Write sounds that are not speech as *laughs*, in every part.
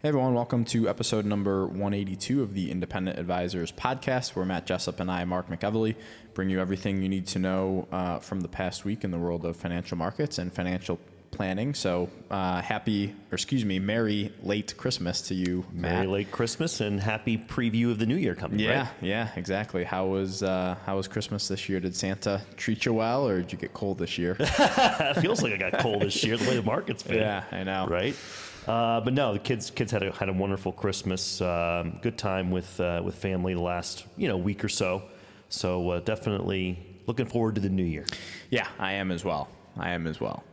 Hey everyone, welcome to episode number 182 of the Independent Advisors podcast, where Matt Jessup and I, Mark McEvely, bring you everything you need to know uh, from the past week in the world of financial markets and financial planning. So uh, happy, or excuse me, merry late Christmas to you, Matt. Merry late Christmas and happy preview of the new year coming. Yeah, right? yeah, exactly. How was uh, how was Christmas this year? Did Santa treat you well, or did you get cold this year? it *laughs* feels like I got cold this year the way the market's been. Yeah, I know. Right. Uh, but no, the kids kids had a had a wonderful Christmas. Um, good time with uh, with family the last you know week or so. So uh, definitely looking forward to the new year. Yeah, I am as well. I am as well.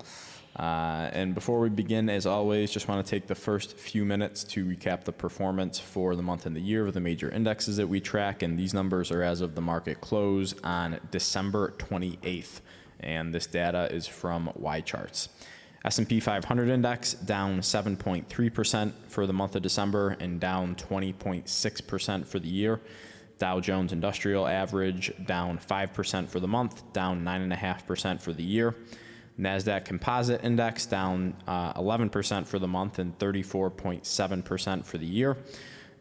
Uh, and before we begin, as always, just want to take the first few minutes to recap the performance for the month and the year of the major indexes that we track. And these numbers are as of the market close on December 28th. And this data is from YCharts. S&P 500 index down 7.3% for the month of December and down 20.6% for the year. Dow Jones Industrial Average down 5% for the month, down 9.5% for the year. NASDAQ Composite Index down uh, 11% for the month and 34.7% for the year.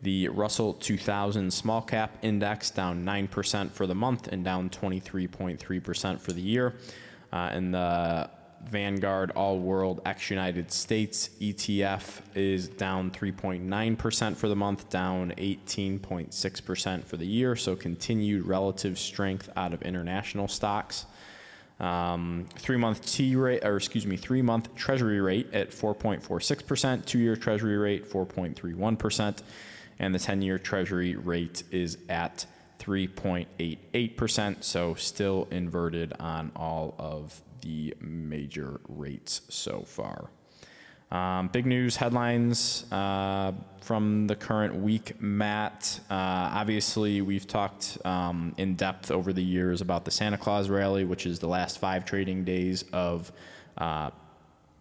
The Russell 2000 Small Cap Index down 9% for the month and down 23.3% for the year. Uh, and the Vanguard All World X United States ETF is down 3.9% for the month, down 18.6% for the year. So continued relative strength out of international stocks. Um, three month T rate, or excuse me, three month Treasury rate at 4.46%, two year Treasury rate 4.31%, and the 10 year Treasury rate is at 3.88%. So still inverted on all of the major rates so far. Um, big news headlines uh, from the current week, Matt. Uh, obviously, we've talked um, in depth over the years about the Santa Claus rally, which is the last five trading days of uh,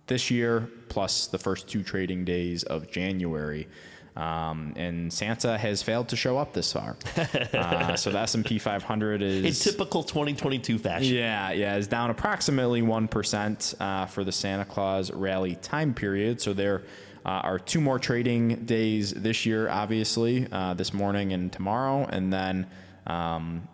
this year, plus the first two trading days of January. Um, and Santa has failed to show up this far. *laughs* Uh, so the S&P 500 is in typical 2022 fashion. Yeah, yeah, is down approximately one percent uh, for the Santa Claus rally time period. So there uh, are two more trading days this year, obviously, uh, this morning and tomorrow, and then um,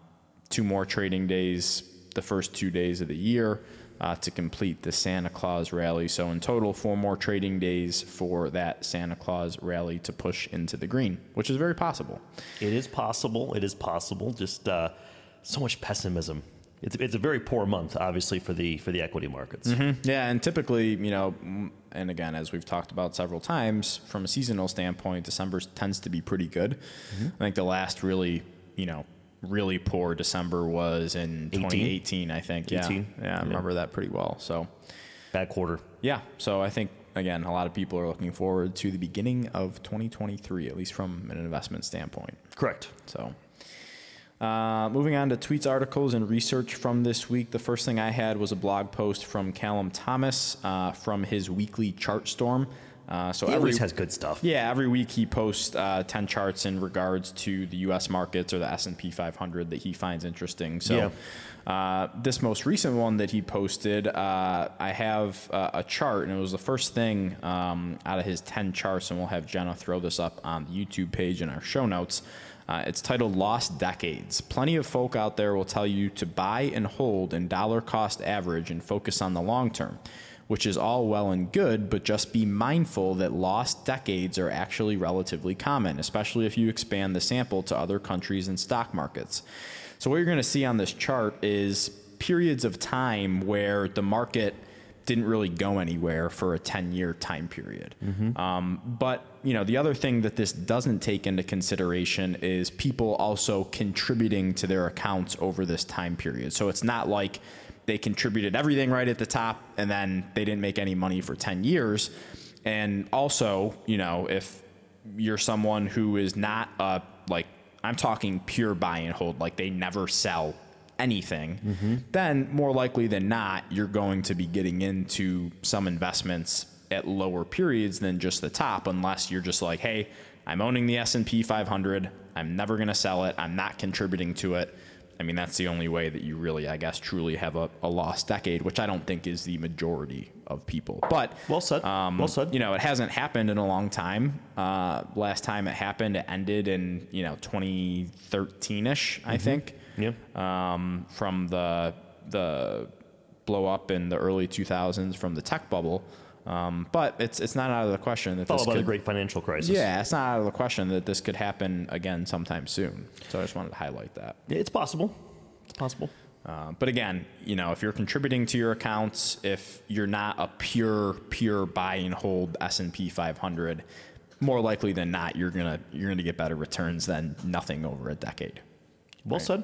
two more trading days the first two days of the year uh, to complete the Santa Claus rally. So, in total, four more trading days for that Santa Claus rally to push into the green, which is very possible. It is possible. It is possible. Just uh, so much pessimism. It's, it's a very poor month, obviously, for the for the equity markets. Mm-hmm. Yeah, and typically, you know, and again, as we've talked about several times, from a seasonal standpoint, December tends to be pretty good. Mm-hmm. I think the last really, you know, really poor December was in 2018, I think. 18? Yeah. Yeah, I remember yeah. that pretty well. So bad quarter. Yeah. So I think again, a lot of people are looking forward to the beginning of 2023, at least from an investment standpoint. Correct. So uh, moving on to tweets, articles, and research from this week. The first thing I had was a blog post from Callum Thomas uh, from his weekly chart storm. Uh, so he every, always has good stuff. Yeah, every week he posts uh, ten charts in regards to the U.S. markets or the S and P 500 that he finds interesting. So. Yeah. Uh, this most recent one that he posted, uh, I have uh, a chart, and it was the first thing um, out of his 10 charts, and we'll have Jenna throw this up on the YouTube page in our show notes. Uh, it's titled Lost Decades. Plenty of folk out there will tell you to buy and hold and dollar cost average and focus on the long term which is all well and good, but just be mindful that lost decades are actually relatively common, especially if you expand the sample to other countries and stock markets. So, what you're going to see on this chart is periods of time where the market didn't really go anywhere for a 10 year time period. Mm-hmm. Um, but you know the other thing that this doesn't take into consideration is people also contributing to their accounts over this time period. So it's not like they contributed everything right at the top and then they didn't make any money for 10 years. And also, you know, if you're someone who is not a, like, I'm talking pure buy and hold, like they never sell anything, mm-hmm. then more likely than not, you're going to be getting into some investments at lower periods than just the top, unless you're just like, hey, I'm owning the S&P 500. I'm never going to sell it. I'm not contributing to it. I mean, that's the only way that you really, I guess, truly have a, a lost decade, which I don't think is the majority of people. But Well said. Um, well said. you know, it hasn't happened in a long time. Uh, last time it happened, it ended in you know 2013 ish, I mm-hmm. think. Yeah. Um, from the the blow up in the early 2000s from the tech bubble. Um, but it's it's not out of the question that Followed this by the could, great financial crisis. yeah, it's not out of the question that this could happen again sometime soon. So I just wanted to highlight that. It's possible. It's possible. Uh, but again, you know, if you're contributing to your accounts, if you're not a pure pure buy and hold S and P 500, more likely than not, you're gonna you're gonna get better returns than nothing over a decade. Well said.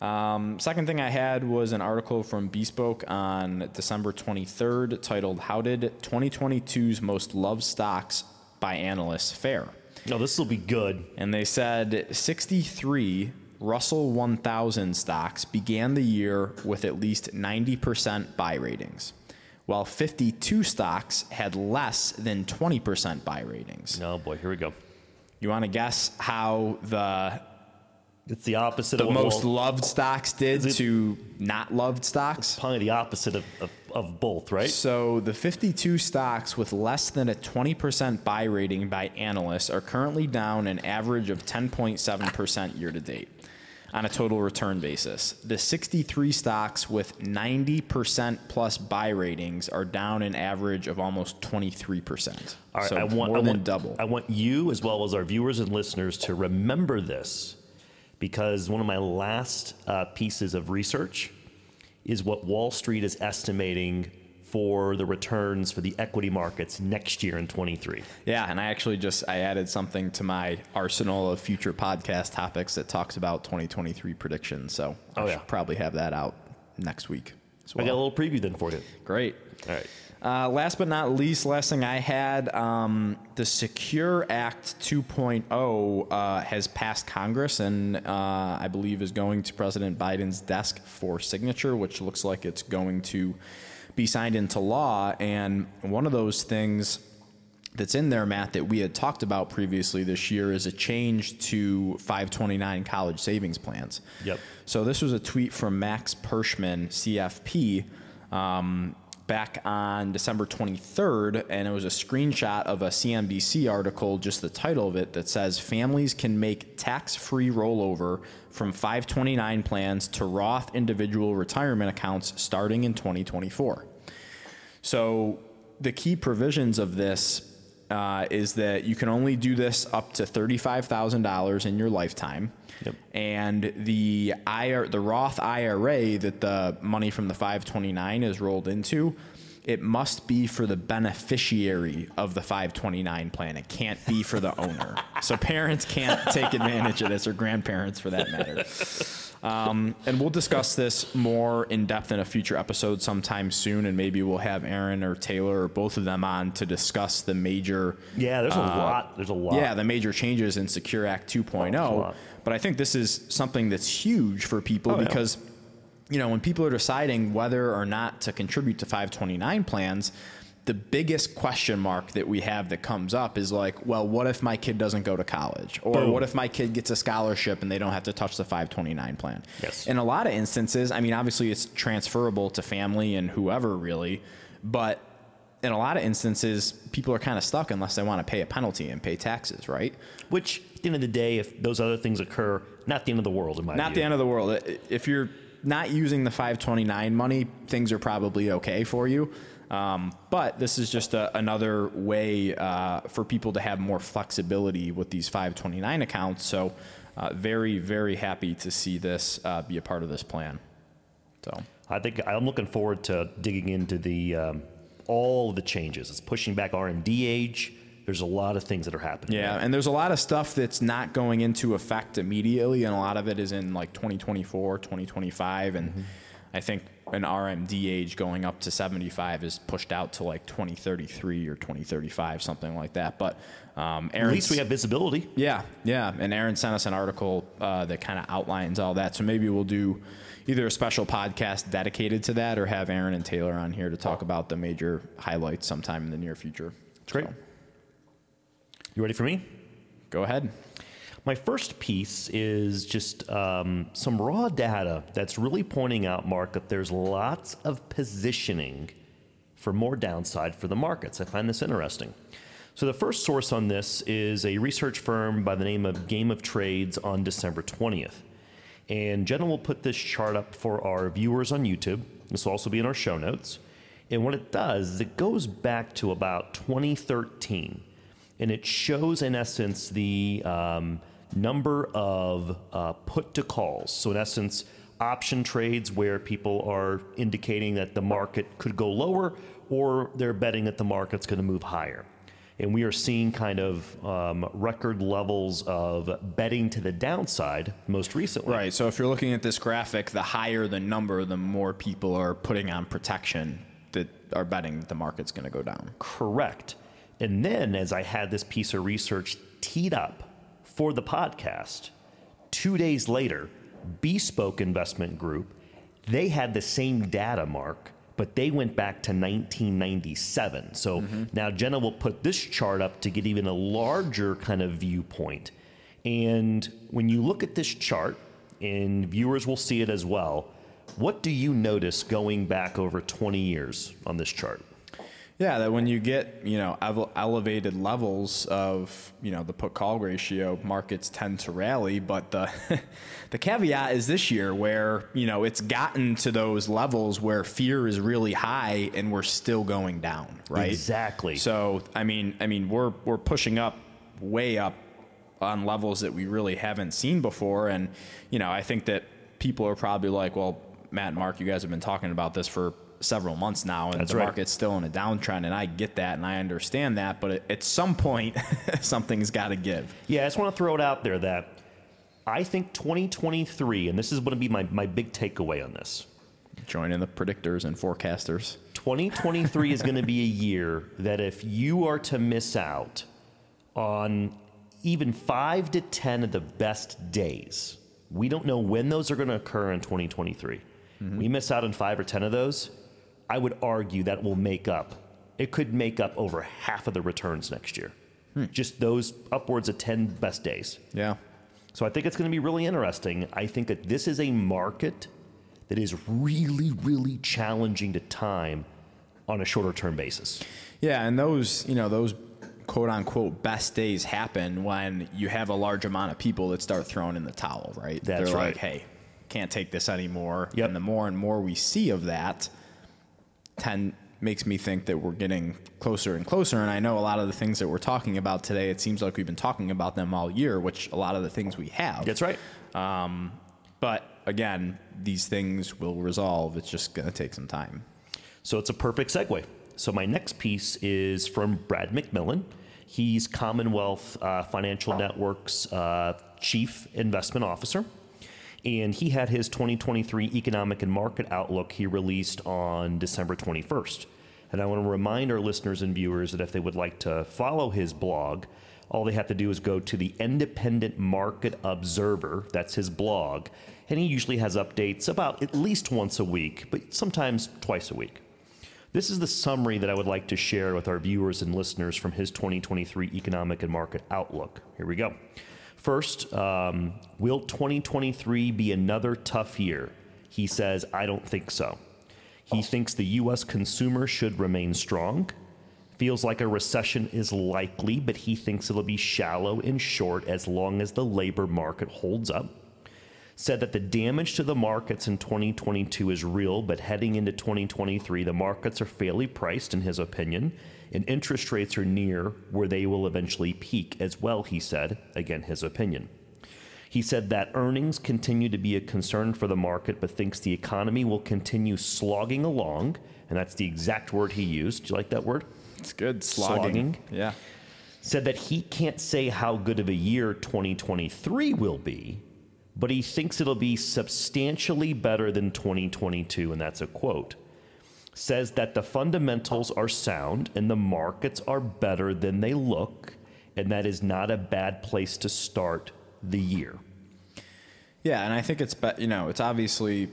Um, second thing I had was an article from Bespoke on December 23rd titled "How Did 2022's Most Loved Stocks by Analysts Fare?" No, this will be good. And they said 63 Russell 1000 stocks began the year with at least 90% buy ratings, while 52 stocks had less than 20% buy ratings. Oh boy, here we go. You want to guess how the It's the opposite the of most loved stocks did it- to not loved stocks? probably the opposite of, of, of both, right? So the 52 stocks with less than a 20% buy rating by analysts are currently down an average of 10.7% year to date on a total return basis. The 63 stocks with 90% plus buy ratings are down an average of almost 23%. All right, so I want, more I than want- double. I want you, as well as our viewers and listeners, to remember this because one of my last uh, pieces of research is what Wall Street is estimating for the returns for the equity markets next year in 23. Yeah, and I actually just I added something to my arsenal of future podcast topics that talks about 2023 predictions. So I Oh, should yeah. probably have that out next week as I got a little preview then for you. Great. All right. Uh, last but not least, last thing I had, um, the Secure Act 2.0 uh, has passed Congress and uh, I believe is going to President Biden's desk for signature, which looks like it's going to be signed into law. And one of those things that's in there, Matt, that we had talked about previously this year is a change to 529 college savings plans. Yep. So this was a tweet from Max Pashman, CFP, um, back on December 23rd, and it was a screenshot of a CNBC article, just the title of it, that says families can make tax-free rollover from 529 plans to Roth individual retirement accounts starting in 2024. So the key provisions of this uh, is that you can only do this up to thirty-five thousand dollars in your lifetime, Yep. and the IR, the Roth IRA that the money from the 529 is rolled into. It must be for the beneficiary of the 529 plan. It can't be for the owner. *laughs* So parents can't take advantage of this, or grandparents for that matter. Um, and we'll discuss this more in depth in a future episode sometime soon, and maybe we'll have Aaron or Taylor or both of them on to discuss the major. Yeah, there's a uh, lot. There's a lot. Yeah, the major changes in Secure Act 2.0. lot. But I think this is something that's huge for people Oh, yeah. because, you know, when people are deciding whether or not to contribute to 529 plans, the biggest question mark that we have that comes up is like, well, what if my kid doesn't go to college? Or Boom. what if my kid gets a scholarship and they don't have to touch the 529 plan? Yes. In a lot of instances, I mean, obviously it's transferable to family and whoever really, but in a lot of instances, people are kind of stuck unless they want to pay a penalty and pay taxes, right? Which, at the end of the day, if those other things occur, not the end of the world, in my Not view. the end of the world. If you're not using the 529 money, things are probably okay for you. Um, but this is just a, another way uh, for people to have more flexibility with these 529 accounts. So, uh, very, very happy to see this uh, be a part of this plan. So, I think I'm looking forward to digging into the um, all the changes. It's pushing back RMD age. There's a lot of things that are happening. yeah, and there's a lot of stuff that's not going into effect immediately, and a lot of it is in like 2024, 2025, and I think an RMD age going up to 75 is pushed out to like 2033 or 2035, something like that. But um, At least we have visibility. yeah, yeah. And Aaron sent us an article uh, that kind of outlines all that. So maybe we'll do either a special podcast dedicated to that or have Aaron and Taylor on here to talk about the major highlights sometime in the near future. It's great. So, You ready for me? go ahead. My first piece is just um, some raw data that's really pointing out, Mark, that there's lots of positioning for more downside for the markets. I find this interesting. So, the first source on this is a research firm by the name of Game of Trades on December 20th. And Jenna will put this chart up for our viewers on YouTube. This will also be in our show notes. And what it does is it goes back to about 2013 and it shows in essence the um, number of uh, put to calls. So in essence, option trades where people are indicating that the market could go lower or they're betting that the market's going to move higher. And we are seeing kind of um, record levels of betting to the downside most recently. Right. So if you're looking at this graphic, the higher the number, the more people are putting on protection that are betting that the market's going to go down. Correct. And then, as I had this piece of research teed up for the podcast, two days later, Bespoke Investment Group, they had the same data mark, but they went back to 1997. So mm-hmm. now Jenna will put this chart up to get even a larger kind of viewpoint. And when you look at this chart, and viewers will see it as well, what do you notice going back over 20 years on this chart? Yeah, that when you get you know ele- elevated levels of you know the put call ratio, markets tend to rally. But the *laughs* the caveat is this year where you know it's gotten to those levels where fear is really high and we're still going down, right? Exactly. So I mean, I mean we're we're pushing up way up on levels that we really haven't seen before, and you know I think that people are probably like, well, Matt and Mark, you guys have been talking about this for several months now, and That's the right. market's still in a downtrend, and I get that and I understand that, but at some point, *laughs* something's got to give. Yeah, I just want to throw it out there that I think 2023, and this is going to be my, my big takeaway on this Join in the predictors and forecasters. 2023 is going to be a *laughs* year that if you are to miss out on even five to 10 of the best days, we don't know when those are going to occur in 2023. Mm-hmm. We miss out on five or 10 of those, I would argue that will make up, it could make up over half of the returns next year. Hmm. Just those upwards of 10 best days. Yeah. So I think it's going to be really interesting. I think that this is a market that is really, really challenging to time on a shorter term basis. Yeah, and those, you know, those quote unquote best days happen when you have a large amount of people that start throwing in the towel, right? That's They're right. like, hey, can't take this anymore. Yep. And the more and more we see of that, tend makes me think that we're getting closer and closer. And I know a lot of the things that we're talking about today, it seems like we've been talking about them all year, which a lot of the things we have. That's right. Um, but again, these things will resolve. It's just going to take some time. So it's a perfect segue. So my next piece is from Brad McMillan. He's Commonwealth uh, Financial Network's uh, chief investment officer. And he had his 2023 economic and market outlook he released on December 21st. And I want to remind our listeners and viewers that if they would like to follow his blog, all they have to do is go to the Independent Market Observer. That's his blog. And he usually has updates about at least once a week, but sometimes twice a week. This is the summary that I would like to share with our viewers and listeners from his 2023 economic and market outlook. Here we go. First, um, will 2023 be another tough year? He says, I don't think so. He thinks the U.S. consumer should remain strong. Feels like a recession is likely, but he thinks it'll be shallow and short as long as the labor market holds up said that the damage to the markets in 2022 is real, but heading into 2023, the markets are fairly priced, in his opinion, and interest rates are near where they will eventually peak as well, he said. Again, his opinion. He said that earnings continue to be a concern for the market, but thinks the economy will continue slogging along, and that's the exact word he used. Do you like that word? It's good. Slogging. Slogging. Yeah. said that he can't say how good of a year 2023 will be, but he thinks it'll be substantially better than 2022, and that's a quote. Says that the fundamentals are sound and the markets are better than they look, and that is not a bad place to start the year. Yeah, and I think it's be- you know it's obviously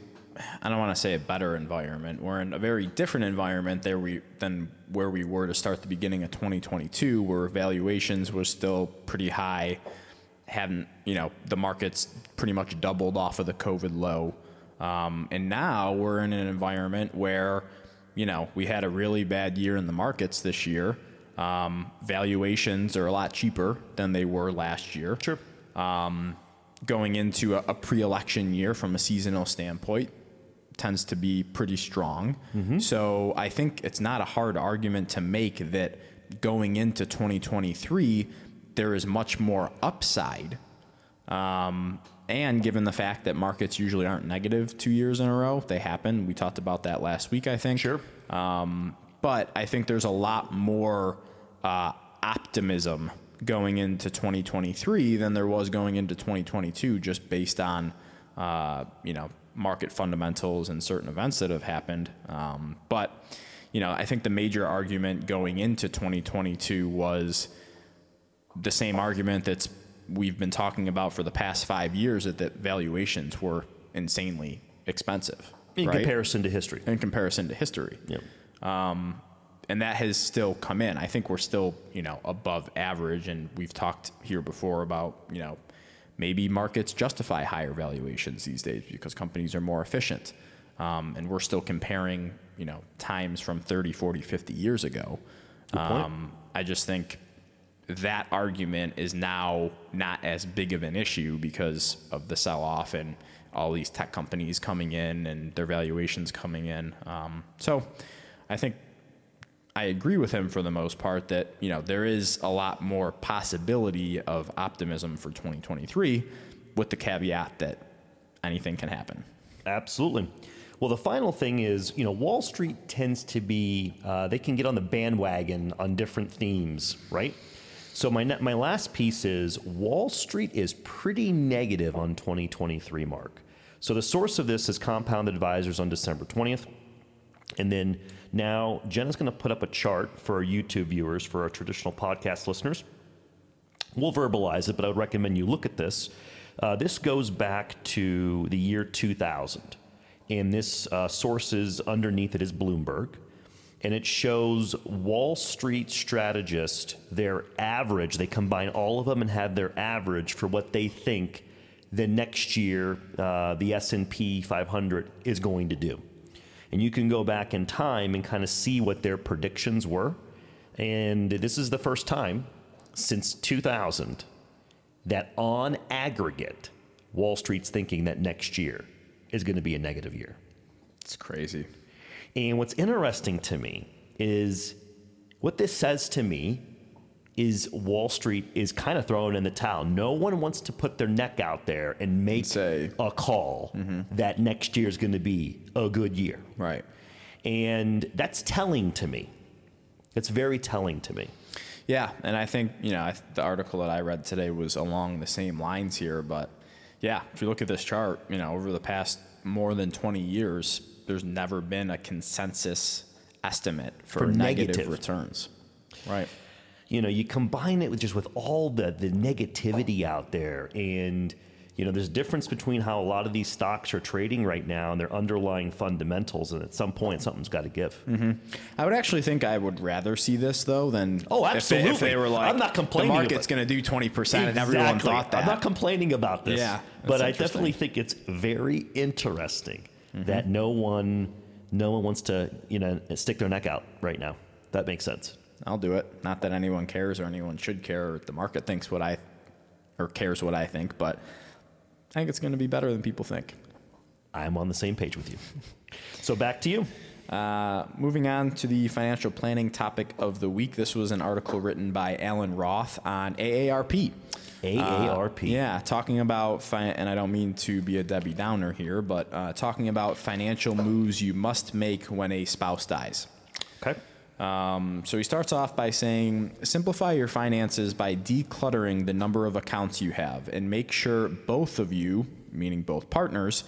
I don't want to say a better environment. We're in a very different environment there we than where we were to start the beginning of 2022, where valuations were still pretty high. Hadn't you know the markets pretty much doubled off of the COVID low, um, and now we're in an environment where you know we had a really bad year in the markets this year. Um, valuations are a lot cheaper than they were last year. Sure. Um, going into a, a pre-election year from a seasonal standpoint tends to be pretty strong. So I think it's not a hard argument to make that going into 2023 there is much more upside. Um, and given the fact that markets usually aren't negative two years in a row, they happen. We talked about that last week, I think. Sure. Um, but I think there's a lot more uh, optimism going into 2023 than there was going into 2022, just based on uh, you know market fundamentals and certain events that have happened. Um, but you know, I think the major argument going into 2022 was the same argument that's we've been talking about for the past five years that, that valuations were insanely expensive In right? comparison to history. in comparison to history. Yeah. and that has still come in. I think we're still, you know, above average, and we've talked here before about, you know, maybe markets justify higher valuations these days because companies are more efficient, um, and we're still comparing, you know, times from 30, 40, 50 years ago. Um, I just think that argument is now not as big of an issue because of the sell-off and all these tech companies coming in and their valuations coming in. Um, so, I think I agree with him for the most part that you know there is a lot more possibility of optimism for 2023, with the caveat that anything can happen. Absolutely. Well, the final thing is, you know, Wall Street tends to be, uh, they can get on the bandwagon on different themes, right? So my my last piece is Wall Street is pretty negative on 2023, Mark. So the source of this is Compound Advisors on December 20th. And then now Jenna's going to put up a chart for our YouTube viewers, for our traditional podcast listeners. We'll verbalize it, but I would recommend you look at this. Uh, this goes back to the year 2000, and this uh, sources underneath it is Bloomberg, and it shows Wall Street strategists their average. They combine all of them and have their average for what they think the next year uh, the S&P 500 is going to do and you can go back in time and kind of see what their predictions were. And this is the first time since 2000 that on aggregate, Wall Street's thinking that next year is going to be a negative year. It's crazy. And what's interesting to me is what this says to me is Wall Street is kind of throwing in the towel. No one wants to put their neck out there and make Say. a call mm-hmm. that next year is going to be a good year. Right. And that's telling to me. It's very telling to me. Yeah, and I think you know I, the article that I read today was along the same lines here. But yeah, if you look at this chart, you know over the past more than 20 years, there's never been a consensus estimate for, For negative, negative. returns. Right. You know, you combine it with just with all the, the negativity out there and you know, there's a difference between how a lot of these stocks are trading right now and their underlying fundamentals, and at some point, something's got to give. Mm-hmm. I would actually think I would rather see this though than Oh, if they, oh, if they absolutely. were like I'm not complaining the market's going to do 20 percent and everyone thought that. I'm not complaining about this. Yeah, but I definitely think it's very interesting Mm-hmm. that no one, no one wants to, you know, stick their neck out right now. That makes sense. I'll do it. Not that anyone cares or anyone should care. Or the market thinks what I, or cares what I think, but I think it's going to be better than people think. I'm on the same page with you. So back to you. Uh, moving on to the financial planning topic of the week. This was an article written by Allan Roth on AARP. AARP. Uh, yeah, talking about, fi- and I don't mean to be a Debbie Downer here, but uh, talking about financial moves you must make when a spouse dies. Okay. Um, so he starts off by saying, simplify your finances by decluttering the number of accounts you have and make sure both of you, meaning both partners,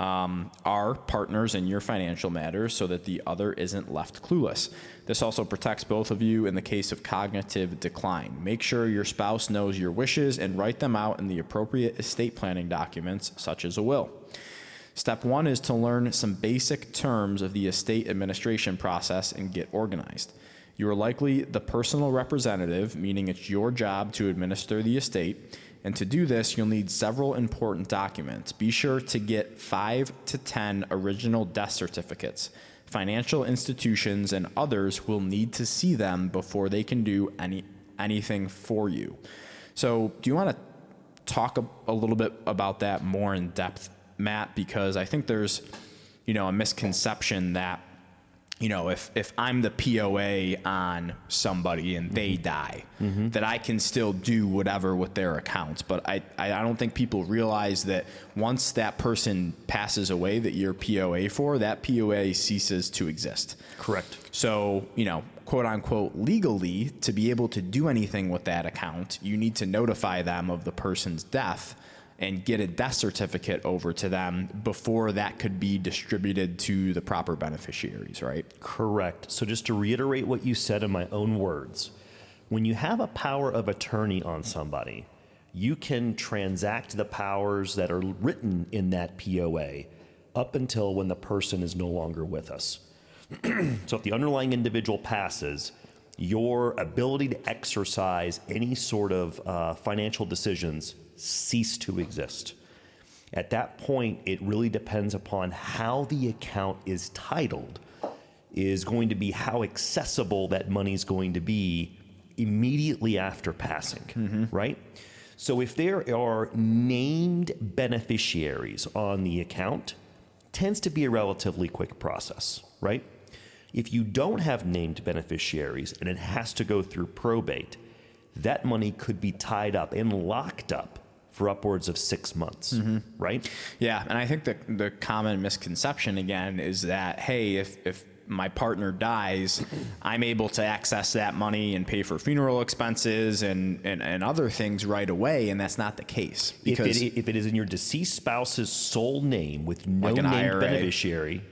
um, are partners in your financial matters so that the other isn't left clueless. This also protects both of you in the case of cognitive decline. Make sure your spouse knows your wishes and write them out in the appropriate estate planning documents, such as a will. Step one is to learn some basic terms of the estate administration process and get organized. You are likely the personal representative, meaning it's your job to administer the estate. And to do this, you'll need several important documents. Be sure to get five to 10 original death certificates. Financial institutions and others will need to see them before they can do any, anything for you. So, do you want to talk a, a little bit about that more in depth, Matt? Because I think there's, you know, a misconception that you know, if, if I'm the POA on somebody and they Mm-hmm. die, that I can still do whatever with their accounts. But I, I I don't think people realize that once that person passes away that you're POA for, that POA ceases to exist. Correct. So, you know, quote unquote, legally, to be able to do anything with that account, you need to notify them of the person's death and get a death certificate over to them before that could be distributed to the proper beneficiaries, right? Correct. So, just to reiterate what you said in my own words, when you have a power of attorney on somebody, you can transact the powers that are written in that POA up until when the person is no longer with us. *clears throat* so, if the underlying individual passes, your ability to exercise any sort of uh, financial decisions cease to exist. At that point, it really depends upon how the account is titled, is going to be how accessible that money is going to be immediately after passing, mm-hmm. right? So if there are named beneficiaries on the account, tends to be a relatively quick process, right? If you don't have named beneficiaries and it has to go through probate, that money could be tied up and locked up for upwards of six months, right? Yeah, and I think the the common misconception again is that hey, if if my partner dies, I'm able to access that money and pay for funeral expenses and, and, and other things right away, and that's not the case. If Because it, if it is in your deceased spouse's sole name with no Like named IRA. beneficiary,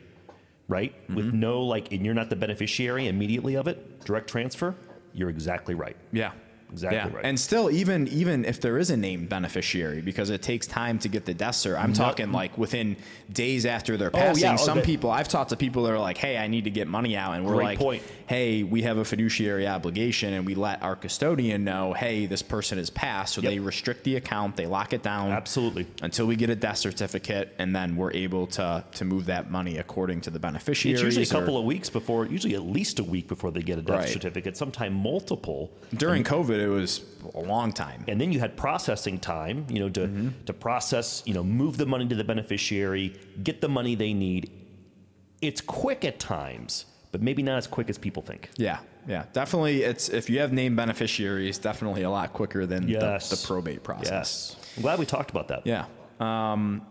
right? With mm-hmm. no, like, and you're not the beneficiary immediately of it, direct transfer, you're exactly right. yeah. Exactly yeah. right. And still, even even if there is a named beneficiary, because it takes time to get the death cert, I'm talking like within days after their Oh, yeah. passing. Oh, Some that- people, I've talked to people that are like, "Hey, I need to get money out," and we're Great like, point. "Hey, we have a fiduciary obligation," and we let our custodian know, "Hey, this person has passed," so Yep. they restrict the account, they lock it down, Absolutely. until we get a death certificate, and then we're able to to move that money according to the beneficiary. It's usually a or- couple of weeks before, usually at least a week before they get a death Right. certificate, sometime multiple. during COVID, it was a long time. And then you had processing time, you know, to, Mm-hmm. to process, you know, move the money to the beneficiary, get the money they need. It's quick at times, but maybe not as quick as people think. Yeah, yeah, definitely. It's if you have named beneficiaries, definitely a lot quicker than Yes. the, the probate process. Yes. I'm glad we talked about that. Yeah. Um,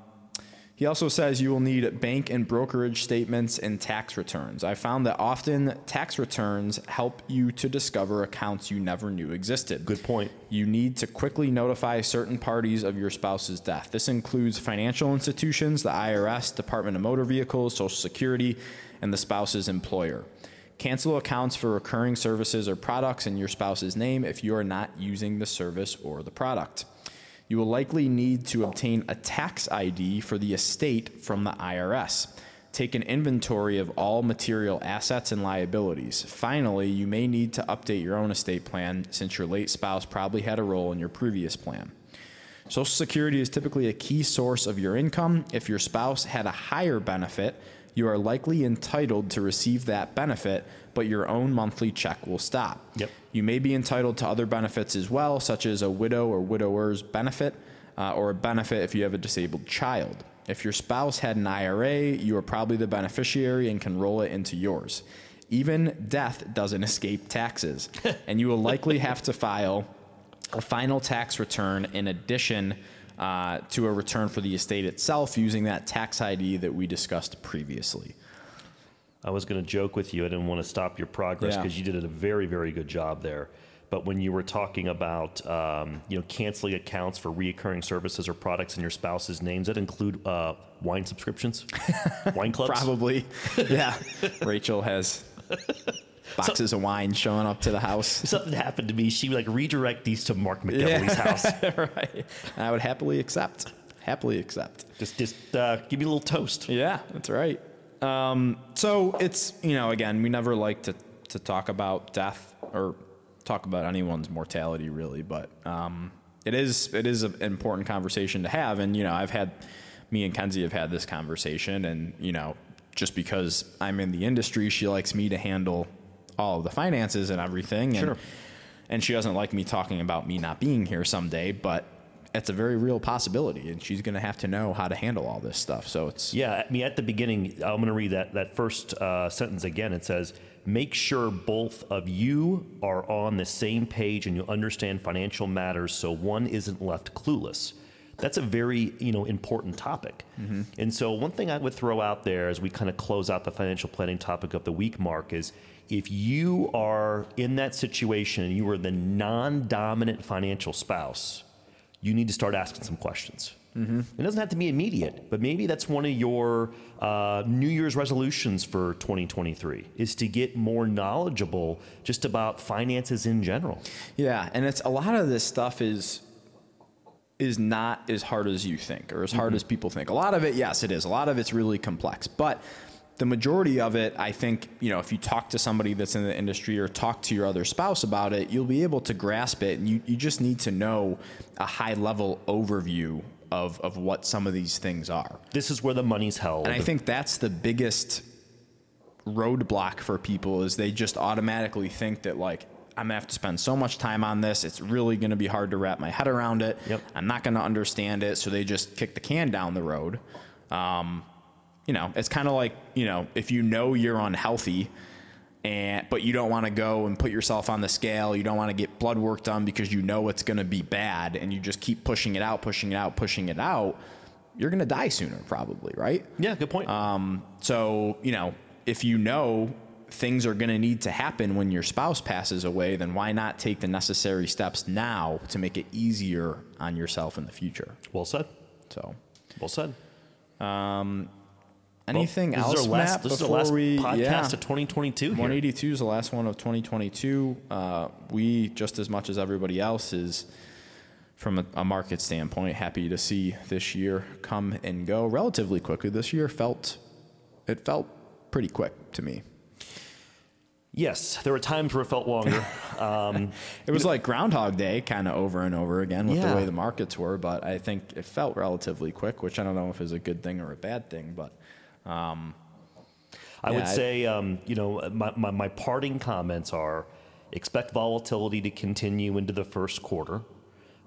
he also says you will need bank and brokerage statements and tax returns. I found that often tax returns help you to discover accounts you never knew existed. Good point. You need to quickly notify certain parties of your spouse's death. This includes financial institutions, the IRS, Department of Motor Vehicles, Social Security, and the spouse's employer. Cancel accounts for recurring services or products in your spouse's name if you are not using the service or the product. You will likely need to obtain a tax ID for the estate from the IRS. Take an inventory of all material assets and liabilities. Finally, you may need to update your own estate plan since your late spouse probably had a role in your previous plan. Social Security is typically a key source of your income. If your spouse had a higher benefit, you are likely entitled to receive that benefit, but your own monthly check will stop. Yep. You may be entitled to other benefits as well, such as a widow or widower's benefit, uh, or a benefit if you have a disabled child. If your spouse had an IRA, you are probably the beneficiary and can roll it into yours. Even death doesn't escape taxes, *laughs* and you will likely have to file a final tax return in addition uh, to a return for the estate itself using that tax ID that we discussed previously. I was going to joke with you. I didn't want to stop your progress Yeah. because you did a very, very good job there. But when you were talking about um, you know canceling accounts for reoccurring services or products in your spouse's names, that include uh, wine subscriptions, *laughs* wine clubs. Probably. *laughs* Yeah. Rachel has boxes of wine showing up to the house. *laughs* Something happened to me, she would like redirect these to Mark McEvely's *laughs* house. right. I would happily accept. Happily accept. Just just uh, give me a little toast. Yeah, that's right. Um, so it's you know again we never like to to talk about death or talk about anyone's mortality really, but um, it is it is an important conversation to have, and you know I've had me and Kenzie have had this conversation, and you know just because I'm in the industry, she likes me to handle all of the finances and everything, and Sure. and she doesn't like me talking about me not being here someday, but. It's a very real possibility, and she's going to have to know how to handle all this stuff. So it's Yeah, I mean, at the beginning, I'm going to read that, that first uh, sentence again. It says, Make sure both of you are on the same page and you understand financial matters so one isn't left clueless. That's a very you know important topic. And so one thing I would throw out there as we kind of close out the financial planning topic of the week, Mark, is if you are in that situation and you are the non-dominant financial spouse, you need to start asking some questions. It doesn't have to be immediate, but maybe that's one of your uh, New Year's resolutions for 2023 is to get more knowledgeable just about finances in general. Yeah, and it's a lot of this stuff is is not as hard as you think or as hard as people think. A lot of it, yes, it is. A lot of it's really complex, but the majority of it, I think, you know, if you talk to somebody that's in the industry or talk to your other spouse about it, you'll be able to grasp it. And you, you just need to know a high level overview of, of what some of these things are. This is where the money's held. And I think that's the biggest roadblock for people is they just automatically think that like I'm gonna have to spend so much time on this. It's really gonna be hard to wrap my head around it. Yep. I'm not gonna understand it, so they just kick the can down the road. Um, you know, it's kind of like you know if you know you're unhealthy. And, but you don't want to go and put yourself on the scale. You don't want to get blood work done because you know it's going to be bad, and you just keep pushing it out, pushing it out, pushing it out. You're going to die sooner, probably, right? yeah, good point. Um, so, you know, if you know things are going to need to happen when your spouse passes away, then why not take the necessary steps now to make it easier on yourself in the future? well said. So, Well said. Anything Well, else, is last, Matt, this is our before last we podcast yeah. of 2022 182 is the last one of 2022. Uh, we, just as much as everybody else, is from a, a market standpoint, happy to see this year come and go relatively quickly. This year felt, it felt pretty quick to me. Yes, there were times where it felt longer. *laughs* Um, It was like Groundhog Day, kind of over and over again with Yeah. the way the markets were, but I think it felt relatively quick, which I don't know if is a good thing or a bad thing, but um, I Yeah, would I- say, um, you know, my, my, my parting comments are expect volatility to continue into the first quarter.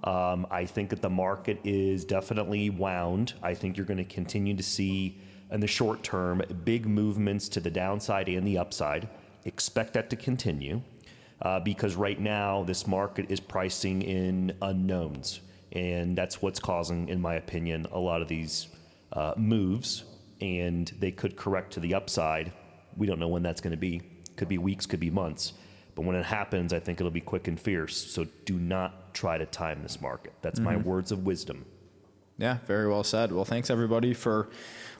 Um, I think that the market is definitely wound. I think you're going to continue to see, in the short term, big movements to the downside and the upside. Expect that to continue uh, because right now this market is pricing in unknowns. And that's what's causing, in my opinion, a lot of these uh, moves. And they could correct to the upside. We don't know when that's going to be. Could be weeks, could be months. But when it happens, I think it'll be quick and fierce. So do not try to time this market. That's my mm-hmm. words of wisdom. Yeah, very well said. Well, thanks everybody for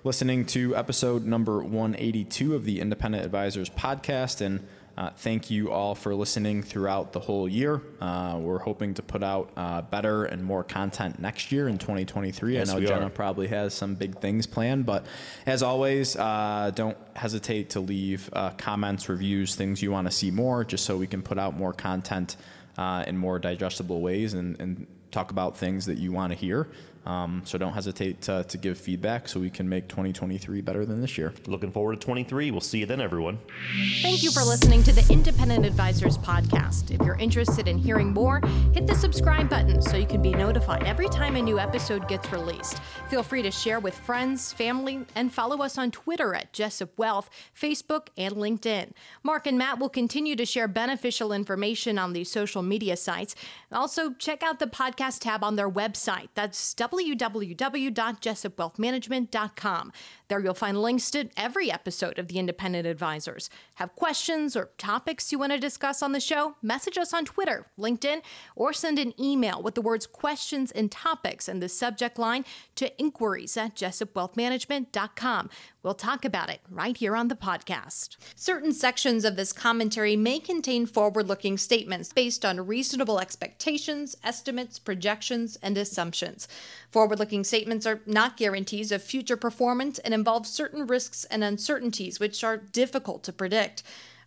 listening to episode number 182 of the Independent Advisors podcast. And uh, thank you all for listening throughout the whole year. Uh, we're hoping to put out uh, better and more content next year in 2023. Yes, I know Jenna are. probably has some big things planned, but as always, uh, don't hesitate to leave uh, comments, reviews, things you want to see more, just so we can put out more content uh, in more digestible ways and, and talk about things that you want to hear. Um, so don't hesitate to, to give feedback so we can make 2023 better than this year. Looking forward to 23. We'll see you then, everyone. Thank you for listening to the Independent Advisors Podcast. If you're interested in hearing more, hit the subscribe button so you can be notified every time a new episode gets released. Feel free to share with friends, family, and follow us on Twitter at Jessup Wealth, Facebook, and LinkedIn. Mark and Matt will continue to share beneficial information on these social media sites. Also, check out the podcast tab on their website. That's www.jessupwealthmanagement.com. There you'll find links to every episode of The Independent Advisors. Have questions or topics you want to discuss on the show? Message us on Twitter, LinkedIn, or send an email with the words questions and topics in the subject line to inquiries at jessupwealthmanagement.com. We'll talk about it right here on the podcast. Certain sections of this commentary may contain forward looking statements based on reasonable expectations, estimates, projections, and assumptions. Forward looking statements are not guarantees of future performance and involve certain risks and uncertainties which are difficult to predict.